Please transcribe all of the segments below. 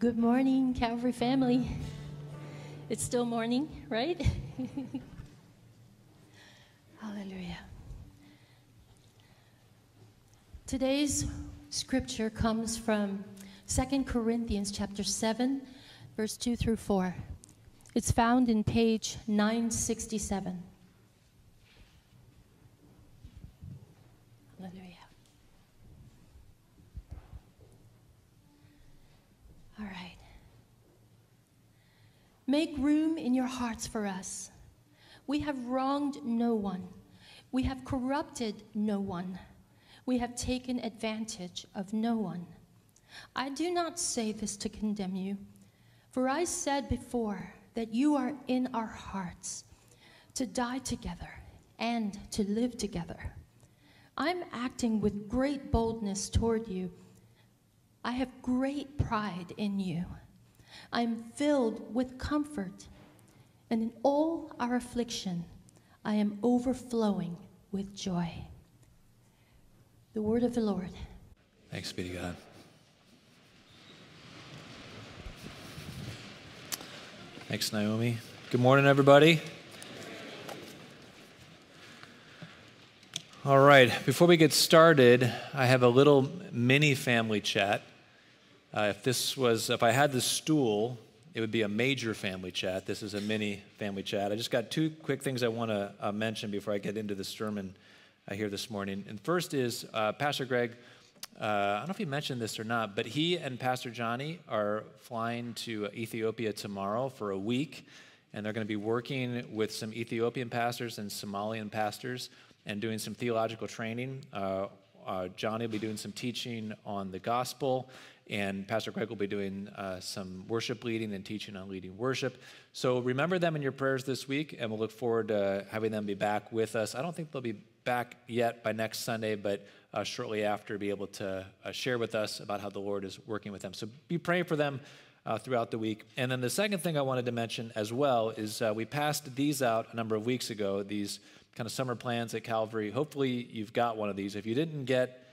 Good morning, Calvary family. It's still morning, right? Hallelujah. Today's scripture comes from 2 Corinthians chapter 7, verse 2 through 4. It's found in page 967. Hallelujah. All right. Make room in your hearts for us. We have wronged no one. We have corrupted no one. We have taken advantage of no one. I do not say this to condemn you, for I said before that you are in our hearts to die together and to live together. I'm acting with great boldness toward you. I have great pride in you. I'm filled with comfort, and in all our affliction, I am overflowing with joy. The word of the Lord. Thanks be to God. Thanks, Naomi. Good morning, everybody. All right, before we get started, I have a little mini family chat. Uh, if this was, if I had the stool, it would be a major family chat. This is a mini family chat. I just got two quick things I want to uh, mention before I get into the sermon uh, here this morning. And first is uh, Pastor Greg. Uh, I don't know if he mentioned this or not, but he and Pastor Johnny are flying to Ethiopia tomorrow for a week, and they're going to be working with some Ethiopian pastors and Somalian pastors and doing some theological training. Uh, uh, Johnny will be doing some teaching on the gospel, and Pastor Greg will be doing uh, some worship leading and teaching on leading worship. So remember them in your prayers this week, and we'll look forward to having them be back with us. I don't think they'll be back yet by next Sunday, but uh, shortly after, be able to uh, share with us about how the Lord is working with them. So be praying for them. Uh, throughout the week. And then the second thing I wanted to mention as well is uh, we passed these out a number of weeks ago, these kind of summer plans at Calvary. Hopefully, you've got one of these. If you didn't get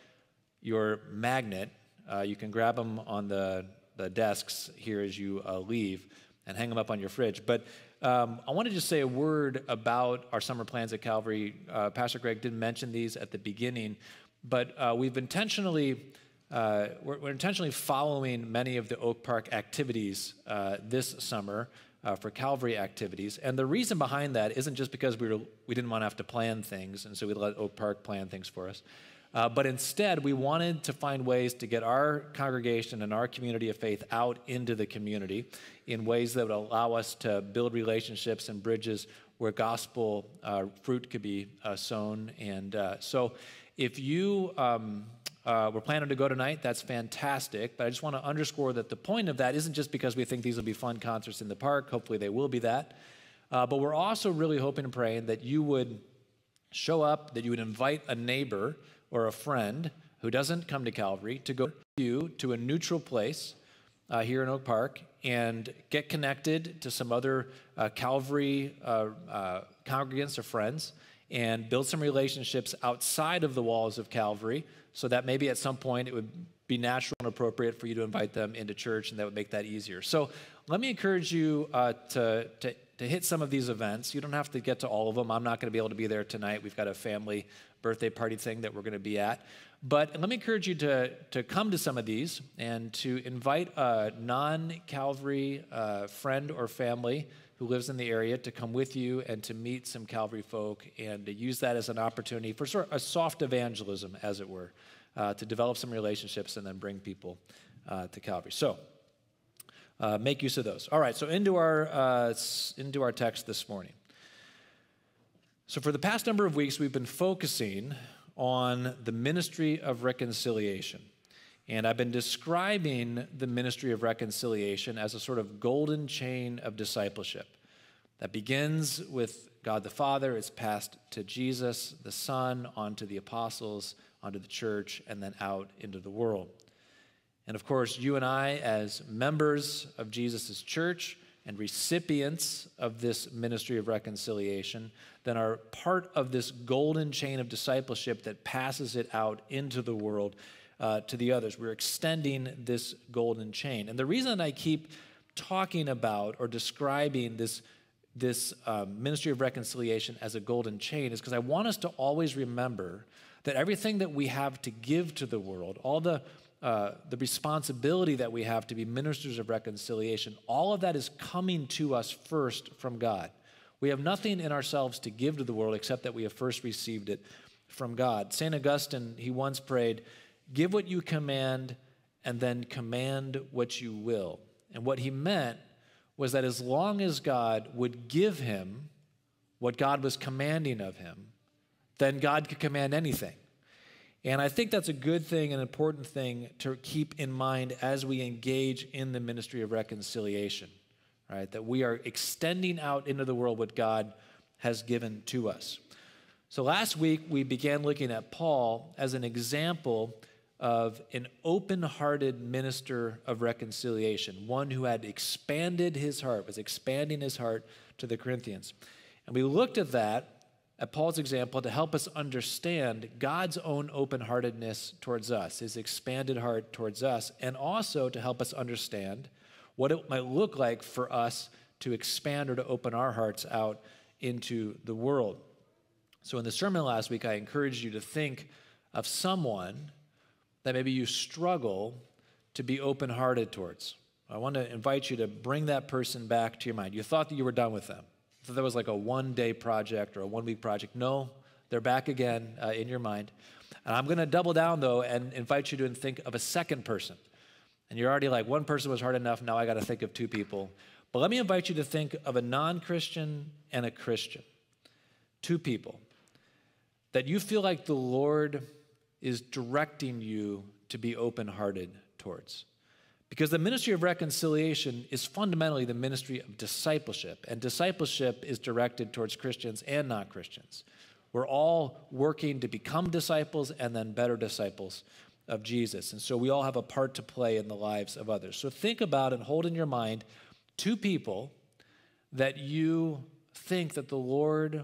your magnet, uh, you can grab them on the, the desks here as you uh, leave and hang them up on your fridge. But um, I want to just say a word about our summer plans at Calvary. Uh, Pastor Greg didn't mention these at the beginning, but uh, we've intentionally uh, we're, we're, intentionally following many of the Oak Park activities uh, this summer. Uh, for Calvary activities. And the reason behind that isn't just because we, were, we didn't want to have to plan things, and so we let Oak Park plan things for us. Uh, but instead, we wanted to find ways to get our congregation and our community of faith out into the community in ways that would allow us to build relationships and bridges where gospel uh, fruit could be uh, sown. And uh, so, if you um, uh, were planning to go tonight, that's fantastic. But I just want to underscore that the point of that isn't just because we think these will be fun concerts in the park. Hopefully, they will be that. Uh, but we're also really hoping and praying that you would show up, that you would invite a neighbor or a friend who doesn't come to Calvary to go you to a neutral place uh, here in Oak Park and get connected to some other uh, Calvary uh, uh, congregants or friends and build some relationships outside of the walls of Calvary so that maybe at some point it would be natural and appropriate for you to invite them into church and that would make that easier. So let me encourage you uh, to, to to hit some of these events. You don't have to get to all of them. I'm not going to be able to be there tonight. We've got a family birthday party thing that we're going to be at. But let me encourage you to, to come to some of these and to invite a non Calvary uh, friend or family who lives in the area to come with you and to meet some Calvary folk and to use that as an opportunity for sort of a soft evangelism, as it were, uh, to develop some relationships and then bring people uh, to Calvary. So, uh, make use of those. All right, so into our, uh, into our text this morning. So, for the past number of weeks, we've been focusing on the ministry of reconciliation. And I've been describing the ministry of reconciliation as a sort of golden chain of discipleship that begins with God the Father, it's passed to Jesus, the Son, onto the apostles, onto the church, and then out into the world. And of course, you and I, as members of Jesus' church and recipients of this ministry of reconciliation, then are part of this golden chain of discipleship that passes it out into the world. uh, to the others. We're extending this golden chain. And the reason I keep talking about or describing this, this uh, ministry of reconciliation as a golden chain is because I want us to always remember that everything that we have to give to the world, all the uh, the responsibility that we have to be ministers of reconciliation, all of that is coming to us first from God. We have nothing in ourselves to give to the world except that we have first received it from God. St. Augustine, he once prayed, Give what you command, and then command what you will. And what he meant was that as long as God would give him what God was commanding of him, then God could command anything. And I think that's a good thing, an important thing to keep in mind as we engage in the ministry of reconciliation, right? That we are extending out into the world what God has given to us. So last week we began looking at Paul as an example of an open hearted minister of reconciliation, one who had expanded his heart, was expanding his heart to the Corinthians. And we looked at that at Paul's example to help us understand God's own open heartedness towards us, his expanded heart towards us, and also to help us understand what it might look like for us to expand or to open our hearts out into the world. So, in the sermon last week, I encouraged you to think of someone that maybe you struggle to be open hearted towards. I want to invite you to bring that person back to your mind. You thought that you were done with them. So that was like a one day project or a one week project. No, they're back again uh, in your mind. And I'm going to double down though and invite you to think of a second person. And you're already like, one person was hard enough, now I got to think of two people. But let me invite you to think of a non Christian and a Christian. Two people that you feel like the Lord is directing you to be open hearted towards. Because the ministry of reconciliation is fundamentally the ministry of discipleship, and discipleship is directed towards Christians and non Christians. We're all working to become disciples and then better disciples of Jesus. And so we all have a part to play in the lives of others. So think about and hold in your mind two people that you think that the Lord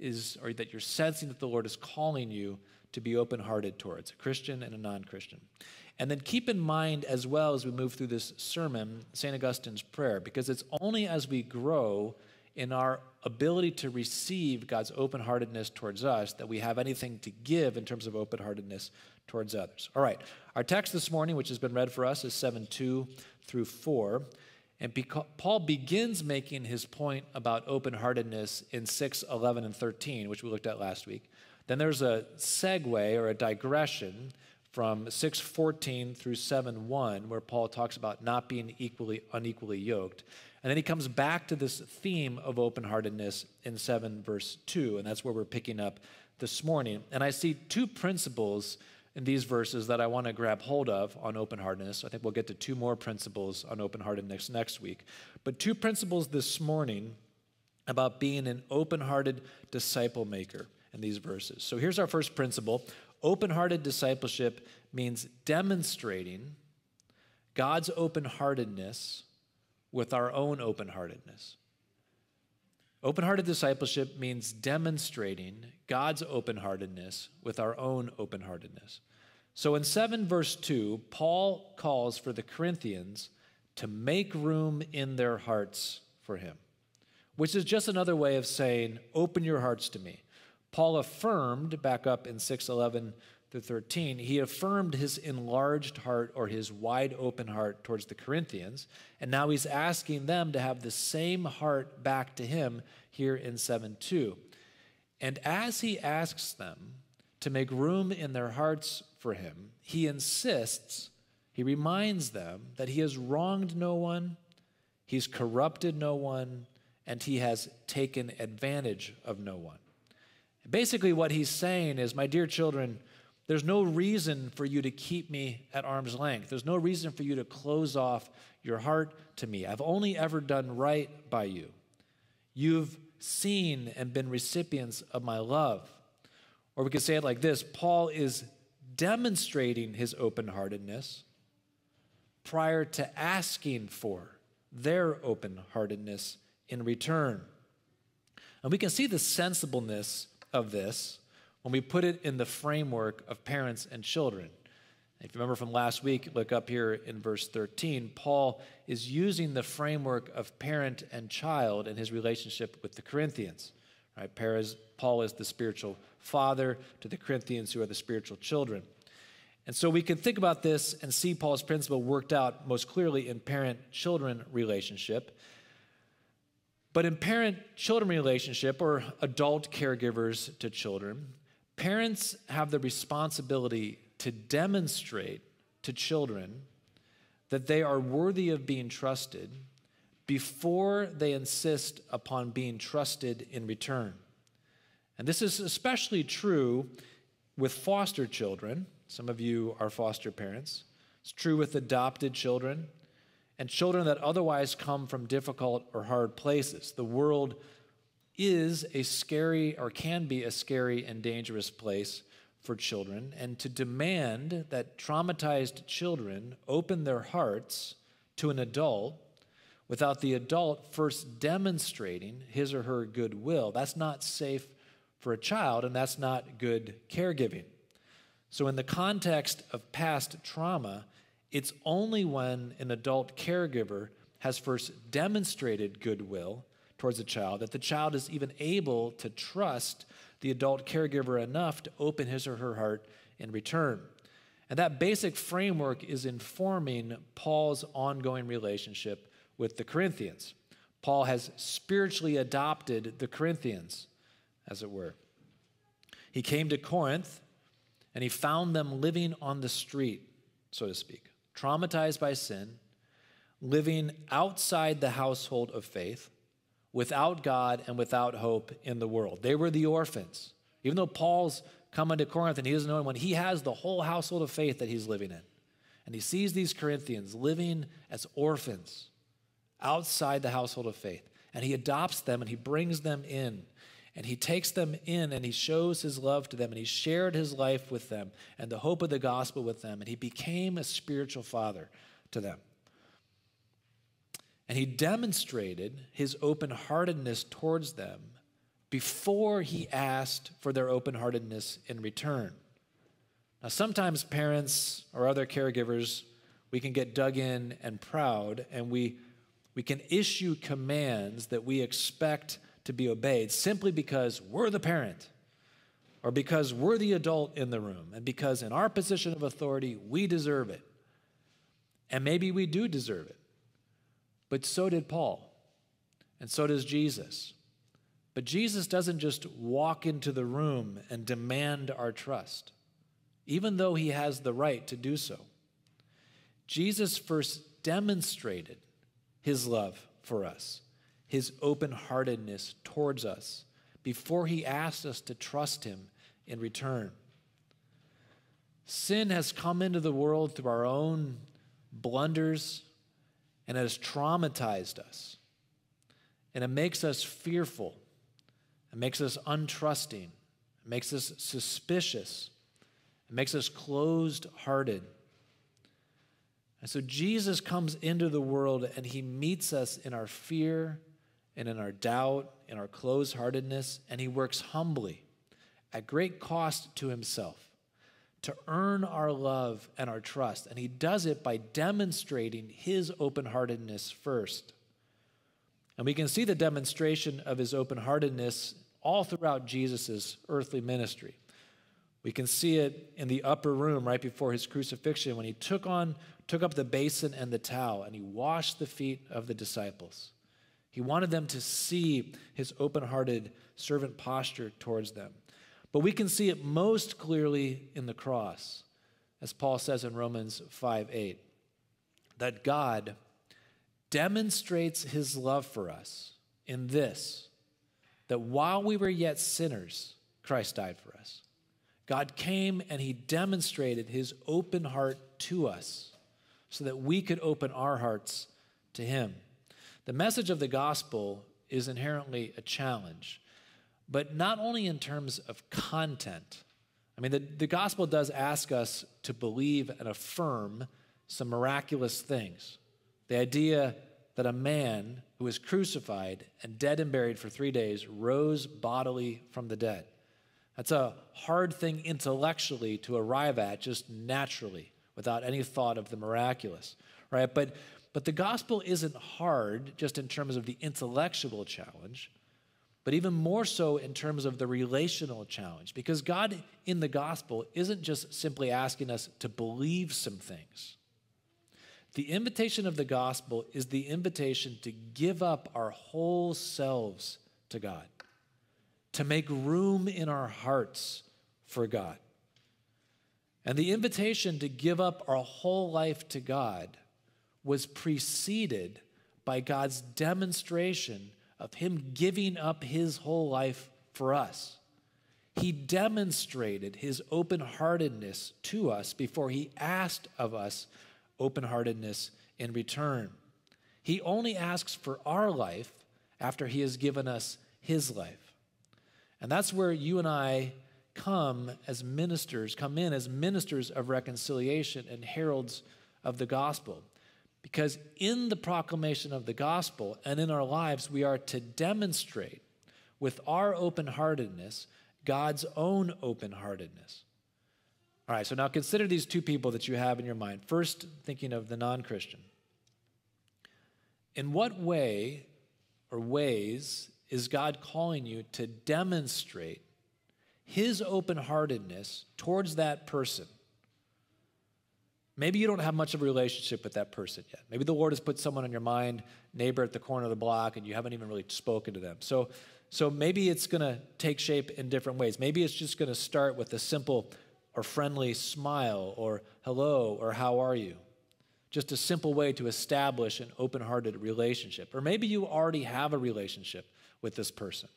is, or that you're sensing that the Lord is calling you to be open hearted towards a Christian and a non Christian. And then keep in mind as well as we move through this sermon, St. Augustine's prayer, because it's only as we grow in our ability to receive God's open heartedness towards us that we have anything to give in terms of open heartedness towards others. All right, our text this morning, which has been read for us, is 7 2 through 4. And Paul begins making his point about open heartedness in 6 11 and 13, which we looked at last week. Then there's a segue or a digression from 6:14 through 7:1 where Paul talks about not being equally unequally yoked. And then he comes back to this theme of open-heartedness in 7 verse 2 and that's where we're picking up this morning. And I see two principles in these verses that I want to grab hold of on open-heartedness. I think we'll get to two more principles on open-heartedness next week. But two principles this morning about being an open-hearted disciple maker in these verses. So here's our first principle Open hearted discipleship means demonstrating God's open heartedness with our own open heartedness. Open hearted discipleship means demonstrating God's open heartedness with our own open heartedness. So in 7 verse 2, Paul calls for the Corinthians to make room in their hearts for him, which is just another way of saying, open your hearts to me. Paul affirmed, back up in 611 through 13, he affirmed his enlarged heart or his wide open heart towards the Corinthians. And now he's asking them to have the same heart back to him here in 7 2. And as he asks them to make room in their hearts for him, he insists, he reminds them that he has wronged no one, he's corrupted no one, and he has taken advantage of no one. Basically, what he's saying is, my dear children, there's no reason for you to keep me at arm's length. There's no reason for you to close off your heart to me. I've only ever done right by you. You've seen and been recipients of my love. Or we could say it like this Paul is demonstrating his open heartedness prior to asking for their open heartedness in return. And we can see the sensibleness of this when we put it in the framework of parents and children. If you remember from last week, look up here in verse 13, Paul is using the framework of parent and child in his relationship with the Corinthians. Right? Paul is the spiritual father to the Corinthians who are the spiritual children. And so we can think about this and see Paul's principle worked out most clearly in parent children relationship. But in parent children relationship or adult caregivers to children, parents have the responsibility to demonstrate to children that they are worthy of being trusted before they insist upon being trusted in return. And this is especially true with foster children. Some of you are foster parents. It's true with adopted children and children that otherwise come from difficult or hard places. The world is a scary or can be a scary and dangerous place for children, and to demand that traumatized children open their hearts to an adult without the adult first demonstrating his or her goodwill, that's not safe for a child, and that's not good caregiving. So, in the context of past trauma, it's only when an adult caregiver has first demonstrated goodwill towards a child that the child is even able to trust the adult caregiver enough to open his or her heart in return. And that basic framework is informing Paul's ongoing relationship with the Corinthians. Paul has spiritually adopted the Corinthians as it were. He came to Corinth and he found them living on the street, so to speak, traumatized by sin, living outside the household of faith, without God and without hope in the world. They were the orphans. Even though Paul's coming to Corinth and he doesn't know anyone, he has the whole household of faith that he's living in. And he sees these Corinthians living as orphans outside the household of faith. And he adopts them and he brings them in and he takes them in and he shows his love to them and he shared his life with them and the hope of the gospel with them and he became a spiritual father to them. And he demonstrated his open heartedness towards them before he asked for their open heartedness in return. Now, sometimes parents or other caregivers, we can get dug in and proud, and we, we can issue commands that we expect to be obeyed simply because we're the parent or because we're the adult in the room and because in our position of authority, we deserve it. And maybe we do deserve it. But so did Paul, and so does Jesus. But Jesus doesn't just walk into the room and demand our trust, even though he has the right to do so. Jesus first demonstrated his love for us his open heartedness towards us before he asked us to trust him in return. Sin has come into the world through our own blunders and has traumatized us. And it makes us fearful, it makes us untrusting, it makes us suspicious, it makes us closed hearted. And so Jesus comes into the world and he meets us in our fear and in our doubt, in our closed heartedness, and he works humbly at great cost to himself to earn our love and our trust. And he does it by demonstrating his open heartedness first. And we can see the demonstration of his open heartedness all throughout Jesus' earthly ministry. We can see it in the upper room right before his crucifixion when he took on took up the basin and the towel and he washed the feet of the disciples. He wanted them to see his open hearted servant posture towards them. But we can see it most clearly in the cross, as Paul says in Romans 5 8, that God demonstrates his love for us in this that while we were yet sinners, Christ died for us. God came and he demonstrated his open heart to us so that we could open our hearts to him. The message of the gospel is inherently a challenge, but not only in terms of content. I mean, the, the gospel does ask us to believe and affirm some miraculous things. The idea that a man who was crucified and dead and buried for three days rose bodily from the dead. That's a hard thing intellectually to arrive at just naturally without any thought of the miraculous, right? But, but the gospel isn't hard just in terms of the intellectual challenge, but even more so in terms of the relational challenge, because God in the gospel isn't just simply asking us to believe some things. The invitation of the gospel is the invitation to give up our whole selves to God, to make room in our hearts for God. And the invitation to give up our whole life to God was preceded by God's demonstration of Him giving up His whole life for us. He demonstrated His open heartedness to us before He asked of us open heartedness in return. He only asks for our life after He has given us His life. And that's where you and I come as ministers, come in as ministers of reconciliation and heralds of the gospel. Because in the proclamation of the gospel and in our lives, we are to demonstrate with our open heartedness God's own open heartedness. All right, so now consider these two people that you have in your mind. First, thinking of the non Christian. In what way or ways is God calling you to demonstrate his open heartedness towards that person. Maybe you don't have much of a relationship with that person yet. Maybe the Lord has put someone on your mind, neighbor at the corner of the block, and you haven't even really spoken to them. So, so maybe it's going to take shape in different ways. Maybe it's just going to start with a simple or friendly smile or hello or how are you? Just a simple way to establish an open hearted relationship. Or maybe you already have a relationship with this person.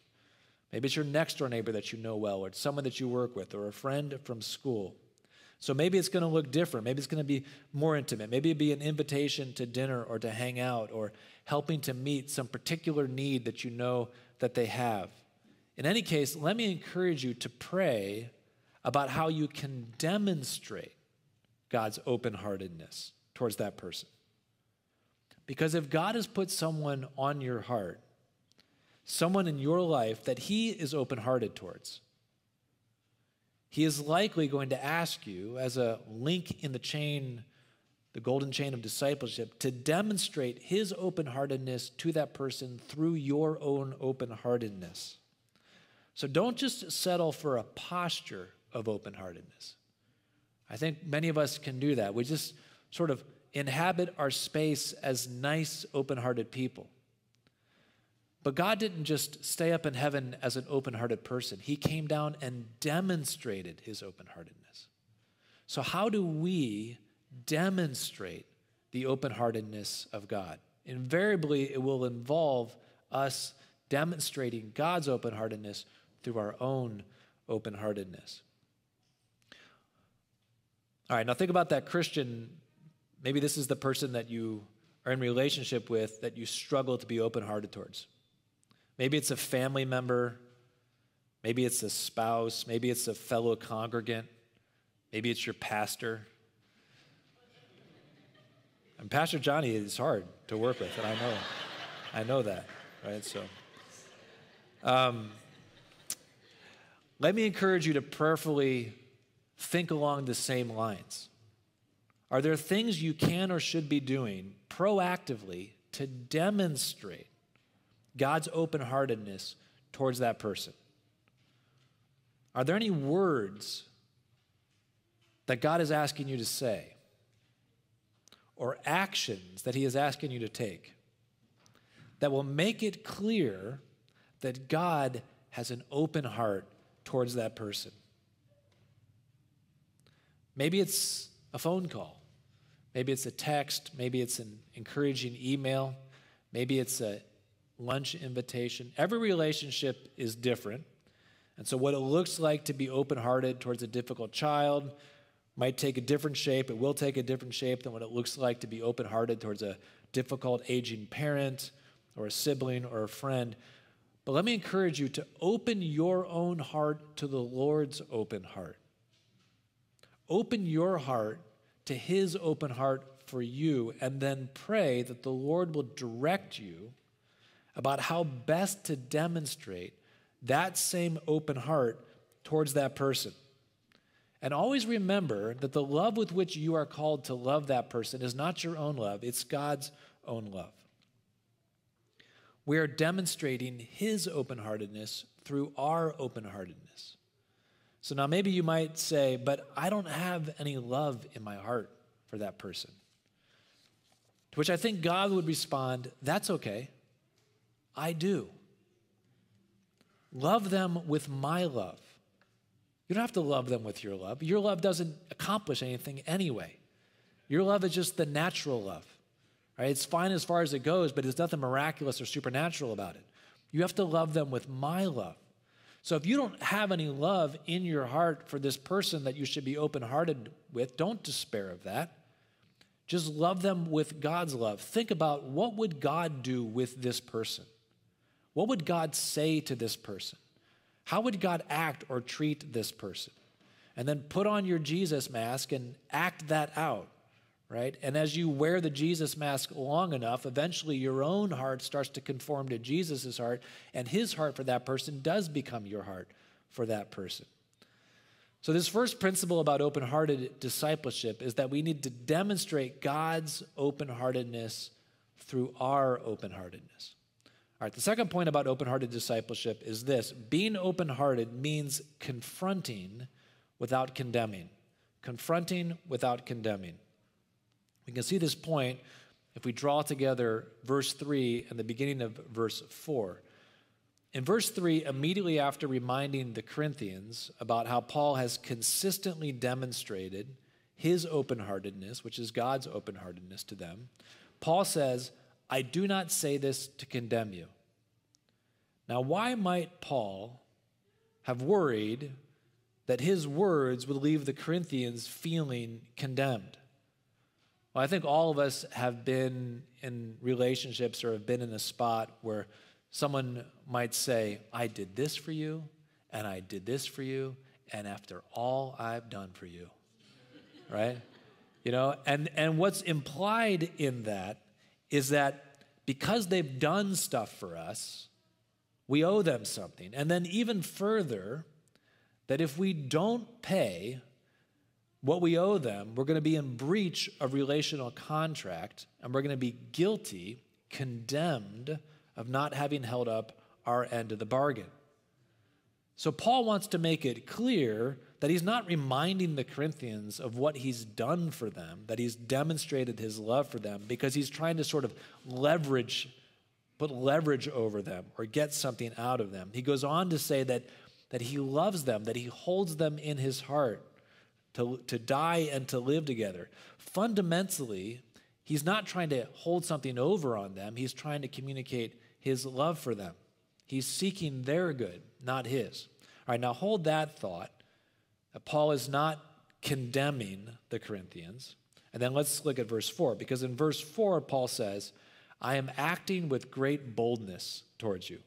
Maybe it's your next door neighbor that you know well, or it's someone that you work with, or a friend from school. So maybe it's going to look different. Maybe it's going to be more intimate. Maybe it'd be an invitation to dinner or to hang out or helping to meet some particular need that you know that they have. In any case, let me encourage you to pray about how you can demonstrate God's open heartedness towards that person. Because if God has put someone on your heart someone in your life that he is open hearted towards. He is likely going to ask you, as a link in the chain, the golden chain of discipleship, to demonstrate his open heartedness to that person through your own open heartedness. So don't just settle for a posture of open heartedness. I think many of us can do that. We just sort of inhabit our space as nice, open hearted people. But God didn't just stay up in heaven as an open hearted person, He came down and demonstrated His open heartedness. So, how do we demonstrate the open heartedness of God? Invariably, it will involve us demonstrating God's open heartedness through our own open heartedness. All right, now think about that Christian. Maybe this is the person that you are in relationship with that you struggle to be open hearted towards. Maybe it's a family member. Maybe it's a spouse. Maybe it's a fellow congregant. Maybe it's your pastor. And Pastor Johnny is hard to work with, and I know, I know that, right? So, um, let me encourage you to prayerfully think along the same lines. Are there things you can or should be doing proactively to demonstrate God's open heartedness towards that person? Are there any words that God is asking you to say or actions that He is asking you to take that will make it clear that God has an open heart towards that person? Maybe it's a phone call. Maybe it's a text. Maybe it's an encouraging email. Maybe it's a lunch invitation. Every relationship is different. And so, what it looks like to be open hearted towards a difficult child might take a different shape. It will take a different shape than what it looks like to be open hearted towards a difficult aging parent or a sibling or a friend. But let me encourage you to open your own heart to the Lord's open heart. Open your heart to His open heart for you, and then pray that the Lord will direct you about how best to demonstrate that same open heart towards that person. And always remember that the love with which you are called to love that person is not your own love, it's God's own love. We are demonstrating His open heartedness through our open heartedness. So now maybe you might say, but I don't have any love in my heart for that person. To which I think God would respond, that's okay. I do. Love them with my love. You don't have to love them with your love. Your love doesn't accomplish anything anyway. Your love is just the natural love. Right? It's fine as far as it goes, but there's nothing miraculous or supernatural about it. You have to love them with my love. So if you don't have any love in your heart for this person that you should be open hearted with, don't despair of that. Just love them with God's love. Think about what would God do with this person? What would God say to this person? How would God act or treat this person? And then put on your Jesus mask and act that out, right? And as you wear the Jesus mask long enough, eventually your own heart starts to conform to Jesus' heart, and his heart for that person does become your heart for that person. So, this first principle about open hearted discipleship is that we need to demonstrate God's open heartedness through our open heartedness. All right, the second point about open hearted discipleship is this being open hearted means confronting without condemning. Confronting without condemning. We can see this point if we draw together verse 3 and the beginning of verse 4. In verse 3, immediately after reminding the Corinthians about how Paul has consistently demonstrated his open heartedness, which is God's open heartedness to them, Paul says, I do not say this to condemn you. Now, why might Paul have worried that his words would leave the Corinthians feeling condemned? Well, I think all of us have been in relationships or have been in a spot where someone might say, I did this for you, and I did this for you, and after all I've done for you, right? You know, and, and what's implied in that is that because they've done stuff for us, we owe them something. And then, even further, that if we don't pay what we owe them, we're going to be in breach of relational contract and we're going to be guilty, condemned of not having held up our end of the bargain. So, Paul wants to make it clear that he's not reminding the Corinthians of what he's done for them, that he's demonstrated his love for them, because he's trying to sort of leverage, put leverage over them or get something out of them. He goes on to say that, that he loves them, that he holds them in his heart to, to die and to live together. Fundamentally, he's not trying to hold something over on them, he's trying to communicate his love for them. He's seeking their good, not his. All right, now hold that thought Paul is not condemning the Corinthians. And then let's look at verse 4, because in verse 4, Paul says, I am acting with great boldness towards you.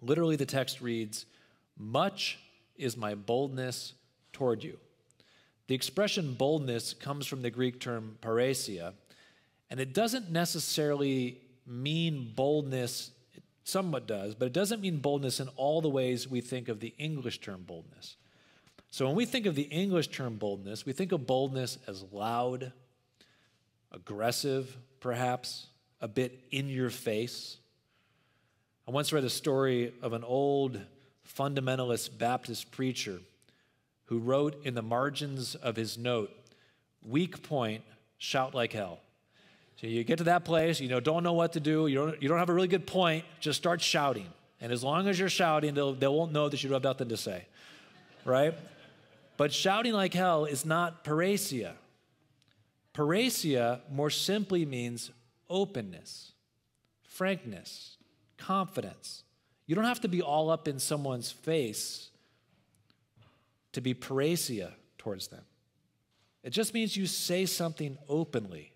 Literally, the text reads, Much is my boldness toward you. The expression boldness comes from the Greek term parrhesia, and it doesn't necessarily mean boldness, it somewhat does, but it doesn't mean boldness in all the ways we think of the English term boldness. So when we think of the English term boldness, we think of boldness as loud, aggressive, perhaps, a bit in your face. I once read a story of an old fundamentalist Baptist preacher who wrote in the margins of his note, weak point, shout like hell. So you get to that place, you know, don't know what to do, you don't, you don't have a really good point, just start shouting. And as long as you're shouting, they won't know that you have nothing to say, right? But shouting like hell is not parrhesia. Parrhesia more simply means openness, frankness, confidence. You don't have to be all up in someone's face to be parrhesia towards them. It just means you say something openly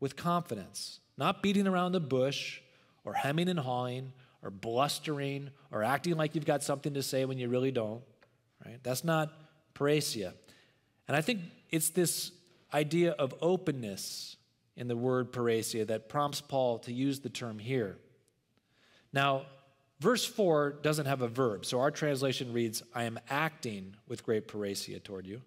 with confidence, not beating around the bush or hemming and hawing or blustering or acting like you've got something to say when you really don't. Right? That's not parrhesia. And I think it's this idea of openness in the word parrhesia that prompts Paul to use the term here. Now, Verse 4 doesn't have a verb, so our translation reads, I am acting with great parrhesia toward you.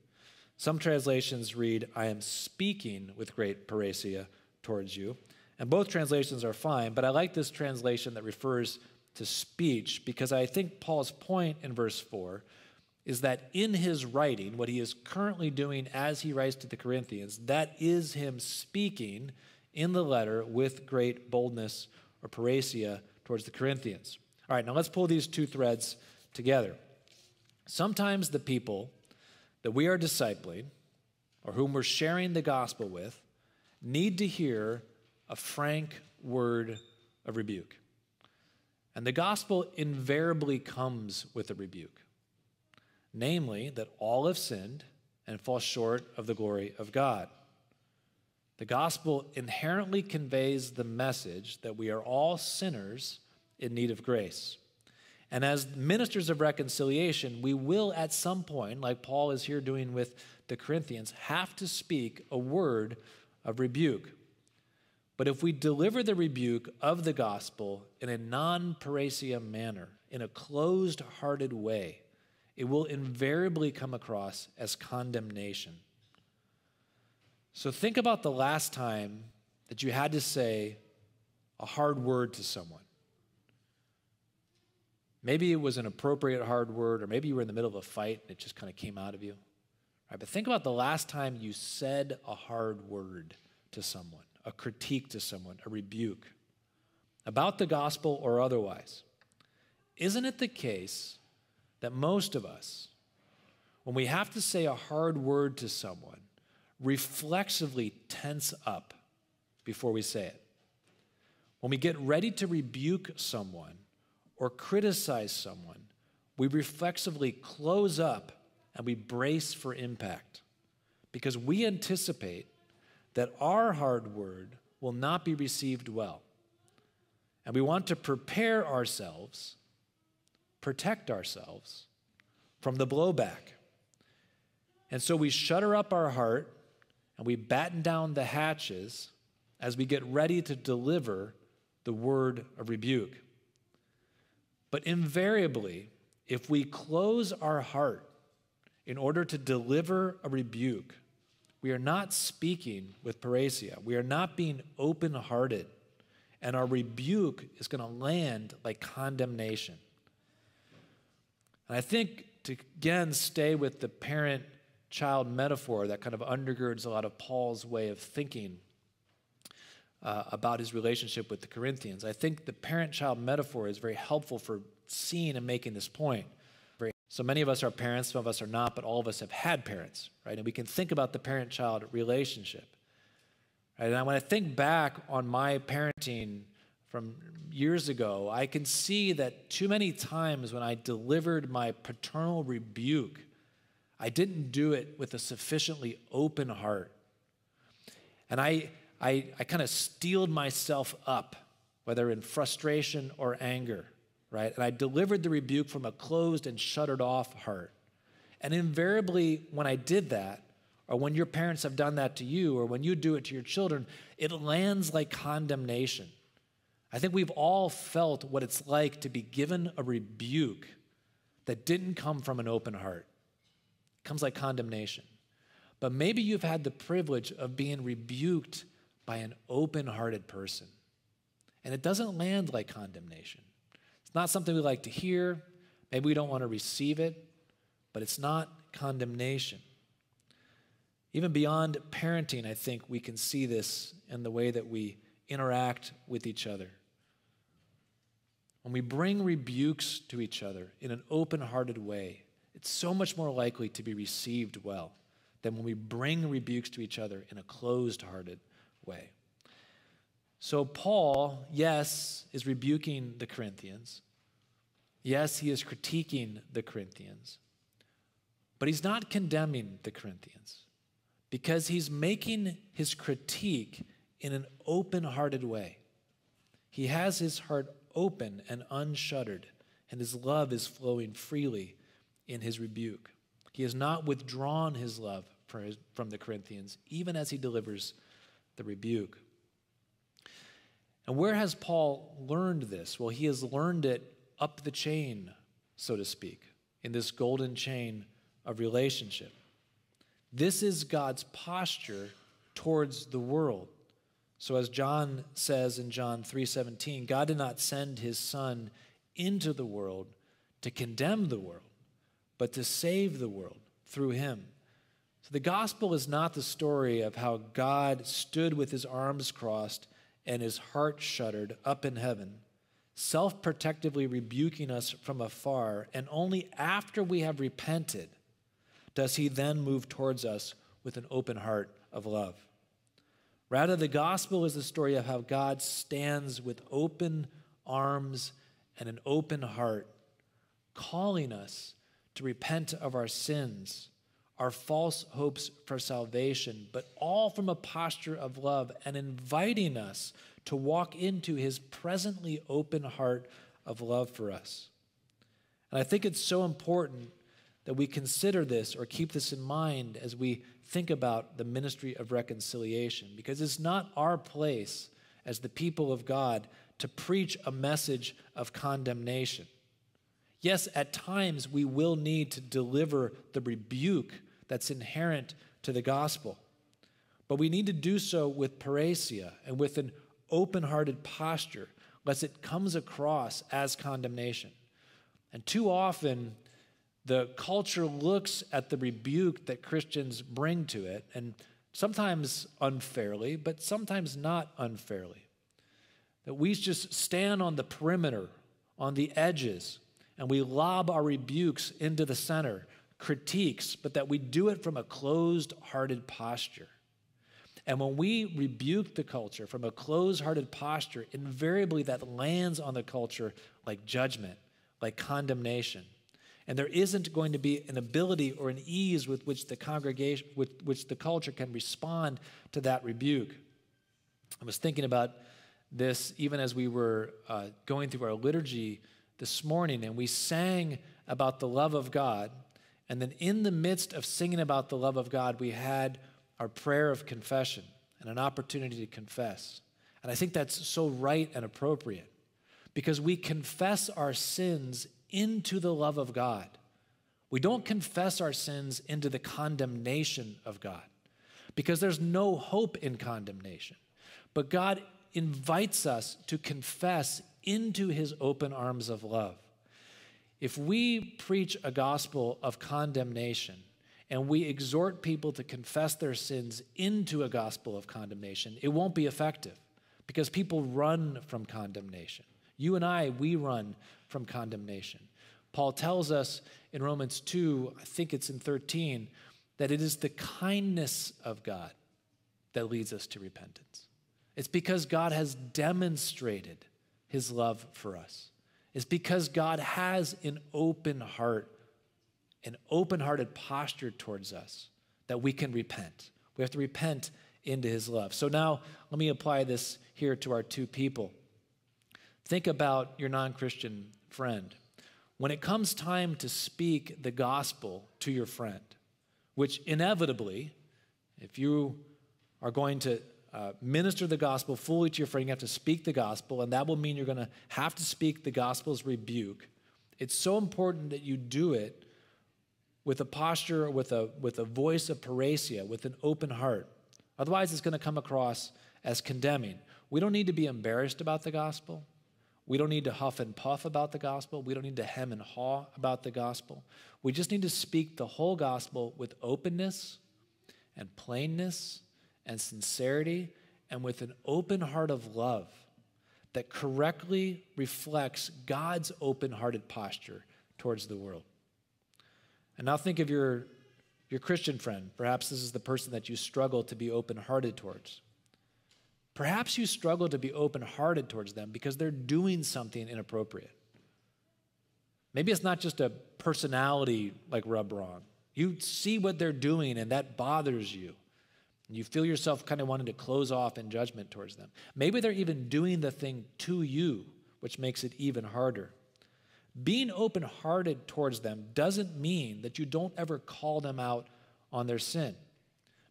Some translations read, I am speaking with great parrhesia towards you. And both translations are fine, but I like this translation that refers to speech because I think Paul's point in verse 4 is that in his writing, what he is currently doing as he writes to the Corinthians, that is him speaking in the letter with great boldness or parrhesia towards the Corinthians. All right, now let's pull these two threads together. Sometimes the people that we are discipling or whom we're sharing the gospel with need to hear a frank word of rebuke. And the gospel invariably comes with a rebuke namely, that all have sinned and fall short of the glory of God. The gospel inherently conveys the message that we are all sinners in need of grace. And as ministers of reconciliation, we will at some point, like Paul is here doing with the Corinthians, have to speak a word of rebuke. But if we deliver the rebuke of the gospel in a non parrhesia manner, in a closed hearted way, it will invariably come across as condemnation. So think about the last time that you had to say a hard word to someone. Maybe it was an appropriate hard word, or maybe you were in the middle of a fight and it just kind of came out of you. Right, but think about the last time you said a hard word to someone, a critique to someone, a rebuke about the gospel or otherwise. Isn't it the case that most of us, when we have to say a hard word to someone, reflexively tense up before we say it. When we get ready to rebuke someone or criticize someone, we reflexively close up and we brace for impact because we anticipate that our hard word will not be received well. And we want to prepare ourselves protect ourselves from the blowback. And so we shutter up our heart and we batten down the hatches as we get ready to deliver the word of rebuke. But invariably, if we close our heart in order to deliver a rebuke, we are not speaking with parrhesia. We are not being open hearted. And our rebuke is going to land like condemnation. And I think to again stay with the parent child metaphor that kind of undergirds a lot of Paul's way of thinking uh, about his relationship with the Corinthians. I think the parent child metaphor is very helpful for seeing and making this point. So many of us are parents, some of us are not, but all of us have had parents, right? And we can think about the parent child relationship. Right? And when I think back on my parenting from years ago, I can see that too many times when I delivered my paternal rebuke, I didn't do it with a sufficiently open heart. And I, I, I kind of steeled myself up, whether in frustration or anger, right? And I delivered the rebuke from a closed and shuttered off heart. And invariably, when I did that, or when your parents have done that to you, or when you do it to your children, it lands like condemnation. I think we've all felt what it's like to be given a rebuke that didn't come from an open heart. It comes like condemnation. But maybe you've had the privilege of being rebuked by an open hearted person. And it doesn't land like condemnation. It's not something we like to hear. Maybe we don't want to receive it, but it's not condemnation. Even beyond parenting, I think we can see this in the way that we interact with each other. When we bring rebukes to each other in an open hearted way, it's so much more likely to be received well than when we bring rebukes to each other in a closed hearted way. So, Paul, yes, is rebuking the Corinthians. Yes, he is critiquing the Corinthians. But he's not condemning the Corinthians because he's making his critique in an open hearted way. He has his heart open and unshuttered, and his love is flowing freely in his rebuke. He has not withdrawn his love from the Corinthians, even as he delivers the rebuke. And where has Paul learned this? Well, he has learned it up the chain, so to speak, in this golden chain of relationship. This is God's posture towards the world. So as John says in John 3:17, God did not send his son into the world to condemn the world, but to save the world through him. So the gospel is not the story of how God stood with his arms crossed and his heart shuttered up in heaven, self protectively rebuking us from afar, and only after we have repented does he then move towards us with an open heart of love. Rather, the gospel is the story of how God stands with open arms and an open heart, calling us to repent of our sins, our false hopes for salvation, but all from a posture of love and inviting us to walk into his presently open heart of love for us. And I think it's so important that we consider this or keep this in mind as we think about the ministry of reconciliation, because it's not our place as the people of God to preach a message of condemnation. Yes, at times we will need to deliver the rebuke that's inherent to the gospel, but we need to do so with parrhesia and with an open hearted posture, lest it comes across as condemnation. And too often, the culture looks at the rebuke that Christians bring to it, and sometimes unfairly, but sometimes not unfairly. That we just stand on the perimeter, on the edges, and we lob our rebukes into the center, critiques, but that we do it from a closed hearted posture. And when we rebuke the culture from a closed hearted posture, invariably that lands on the culture like judgment, like condemnation. And there isn't going to be an ability or an ease with which the congregation, with which the culture can respond to that rebuke. I was thinking about this even as we were uh, going through our liturgy this morning, and we sang about the love of God. And then, in the midst of singing about the love of God, we had our prayer of confession and an opportunity to confess. And I think that's so right and appropriate because we confess our sins into the love of God. We don't confess our sins into the condemnation of God because there's no hope in condemnation. But God invites us to confess into his open arms of love. If we preach a gospel of condemnation and we exhort people to confess their sins into a gospel of condemnation, it won't be effective because people run from condemnation. You and I, we run from condemnation. Paul tells us in Romans 2, I think it's in 13, that it is the kindness of God that leads us to repentance. It's because God has demonstrated his love for us. It's because God has an open heart, an open hearted posture towards us that we can repent. We have to repent into his love. So now let me apply this here to our two people. Think about your non Christian friend. When it comes time to speak the gospel to your friend, which inevitably, if you are going to uh, minister the gospel fully to your friend, you have to speak the gospel, and that will mean you're going to have to speak the gospel's rebuke. It's so important that you do it with a posture, with a, with a voice of parrhesia, with an open heart. Otherwise, it's going to come across as condemning. We don't need to be embarrassed about the gospel. We don't need to huff and puff about the gospel. We don't need to hem and haw about the gospel. We just need to speak the whole gospel with openness and plainness and sincerity and with an open heart of love that correctly reflects God's open hearted posture towards the world. And now think of your, your Christian friend. Perhaps this is the person that you struggle to be open hearted towards. Perhaps you struggle to be open hearted towards them because they're doing something inappropriate. Maybe it's not just a personality like rub wrong. You see what they're doing and that bothers you. You feel yourself kind of wanting to close off in judgment towards them. Maybe they're even doing the thing to you, which makes it even harder. Being open hearted towards them doesn't mean that you don't ever call them out on their sin.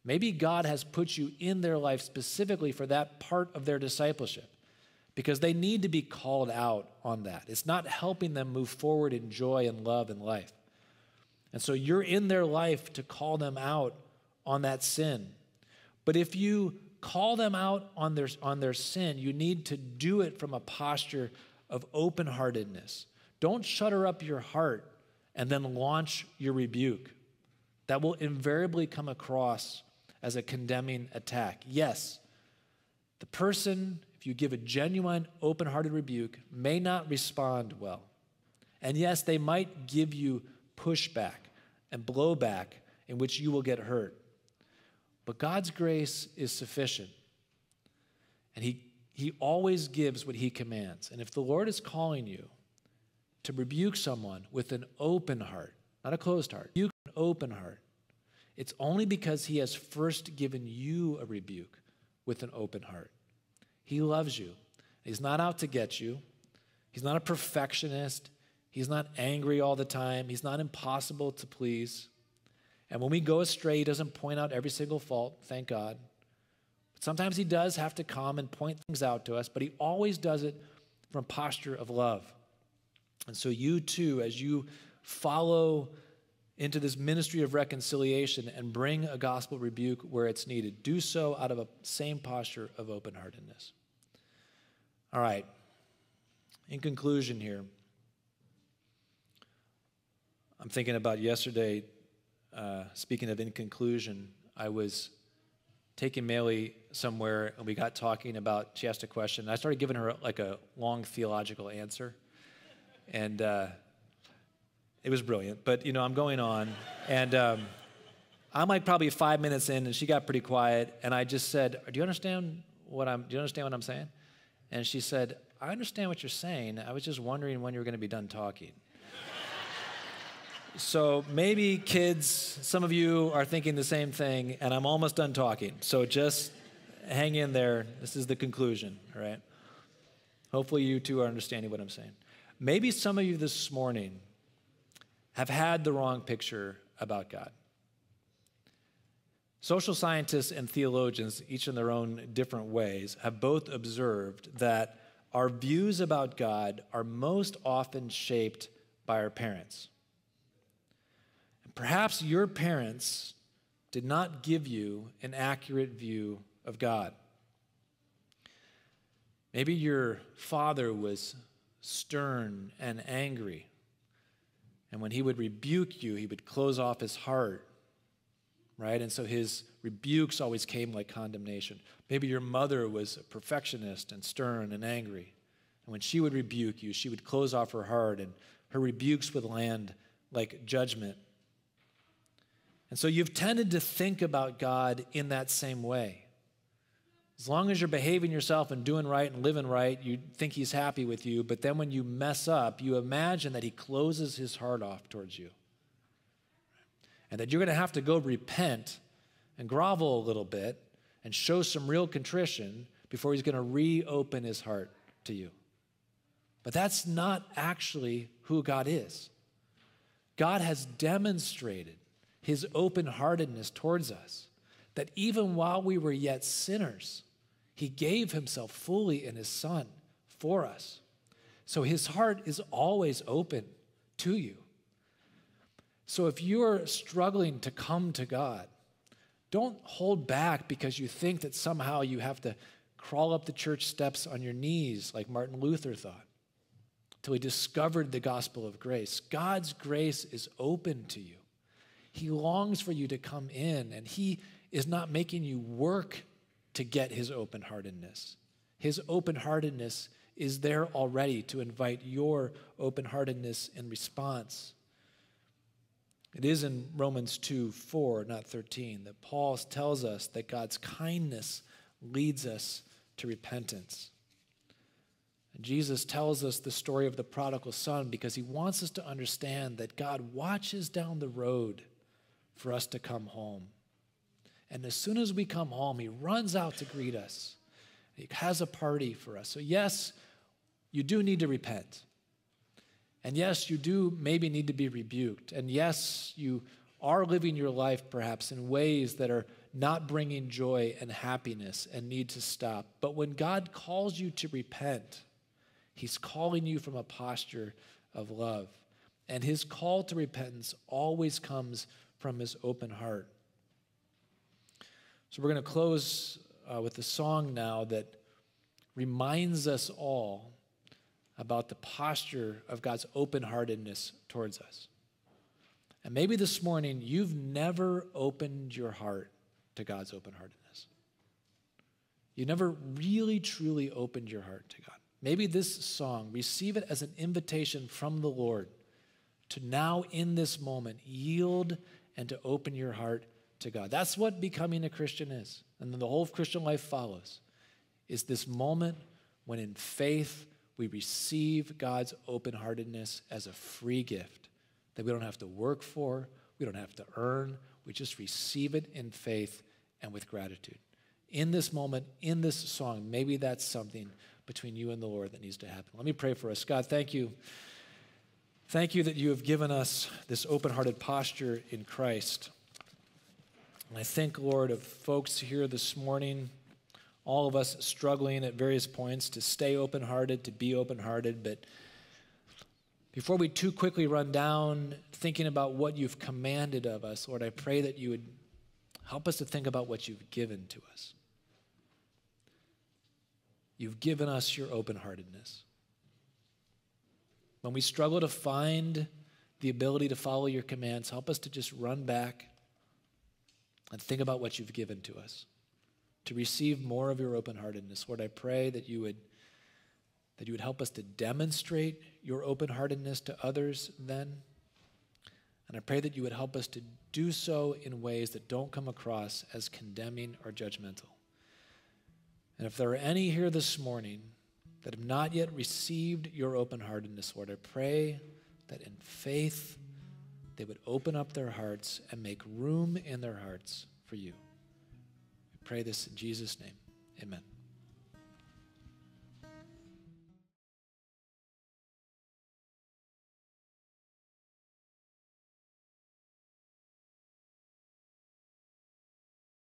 Maybe God has put you in their life specifically for that part of their discipleship because they need to be called out on that. It's not helping them move forward in joy and love and life. And so you're in their life to call them out on that sin. But if you call them out on their, on their sin, you need to do it from a posture of open heartedness. Don't shutter up your heart and then launch your rebuke. That will invariably come across as a condemning attack. Yes, the person, if you give a genuine, open hearted rebuke, may not respond well. And yes, they might give you pushback and blowback in which you will get hurt. But God's grace is sufficient. And He, he always gives what He commands. And if the Lord is calling you to rebuke someone with an open heart, not a closed heart, you an open heart, it's only because He has first given you a rebuke with an open heart. He loves you. He's not out to get you. He's not a perfectionist. He's not angry all the time. He's not impossible to please. And when we go astray, He doesn't point out every single fault, thank God. But sometimes He does have to come and point things out to us, but He always does it from posture of love. And so, you too, as you follow into this ministry of reconciliation and bring a gospel rebuke where it's needed. Do so out of a same posture of open heartedness. All right. In conclusion, here, I'm thinking about yesterday. Uh, speaking of in conclusion, I was taking Maylee somewhere and we got talking about, she asked a question. I started giving her like a long theological answer. And, uh, it was brilliant. But, you know, I'm going on. And um, I'm like probably five minutes in, and she got pretty quiet. And I just said, Do you understand what I'm, do you understand what I'm saying? And she said, I understand what you're saying. I was just wondering when you were going to be done talking. so maybe kids, some of you are thinking the same thing, and I'm almost done talking. So just hang in there. This is the conclusion, all right? Hopefully, you two are understanding what I'm saying. Maybe some of you this morning have had the wrong picture about God. Social scientists and theologians, each in their own different ways, have both observed that our views about God are most often shaped by our parents. Perhaps your parents did not give you an accurate view of God. Maybe your father was stern and angry and when he would rebuke you, he would close off his heart, right? And so his rebukes always came like condemnation. Maybe your mother was a perfectionist and stern and angry. And when she would rebuke you, she would close off her heart, and her rebukes would land like judgment. And so you've tended to think about God in that same way. As long as you're behaving yourself and doing right and living right, you think he's happy with you. But then when you mess up, you imagine that he closes his heart off towards you. And that you're going to have to go repent and grovel a little bit and show some real contrition before he's going to reopen his heart to you. But that's not actually who God is. God has demonstrated his open heartedness towards us, that even while we were yet sinners, he gave himself fully in his son for us. So his heart is always open to you. So if you're struggling to come to God, don't hold back because you think that somehow you have to crawl up the church steps on your knees like Martin Luther thought until he discovered the gospel of grace. God's grace is open to you. He longs for you to come in, and He is not making you work to get his open heartedness. His open heartedness is there already to invite your open heartedness in response. It is in Romans 2 4, not 13, that Paul tells us that God's kindness leads us to repentance. And Jesus tells us the story of the prodigal son because he wants us to understand that God watches down the road for us to come home. And as soon as we come home, he runs out to greet us. He has a party for us. So, yes, you do need to repent. And yes, you do maybe need to be rebuked. And yes, you are living your life perhaps in ways that are not bringing joy and happiness and need to stop. But when God calls you to repent, He's calling you from a posture of love. And His call to repentance always comes from His open heart. So we're going to close uh, with a song now that reminds us all about the posture of God's open heartedness towards us. And maybe this morning you've never opened your heart to God's open heartedness. You never really, truly opened your heart to God. Maybe this song, receive it as an invitation from the Lord to now, in this moment, yield and to open your heart to God. That's what becoming a Christian is. And then the whole Christian life follows is this moment when in faith we receive God's open heartedness as a free gift that we don't have to work for, we don't have to earn, we just receive it in faith and with gratitude. In this moment, in this song, maybe that's something between you and the Lord that needs to happen. Let me pray for us. God, thank you. Thank you that you have given us this open hearted posture in Christ. And I think, Lord, of folks here this morning, all of us struggling at various points to stay open hearted, to be open hearted. But before we too quickly run down thinking about what you've commanded of us, Lord, I pray that you would help us to think about what you've given to us. You've given us your open heartedness. When we struggle to find the ability to follow your commands, help us to just run back and think about what you've given to us, to receive more of your open heartedness. Lord, I pray that you would. That you would help us to demonstrate your open heartedness to others then. And I pray that you would help us to do so in ways that don't come across as condemning or judgmental. And if there are any here this morning that have not yet received your open heartedness, Lord, I pray that in faith they would open up their hearts and make room in their hearts for you. We pray this in Jesus' name. Amen.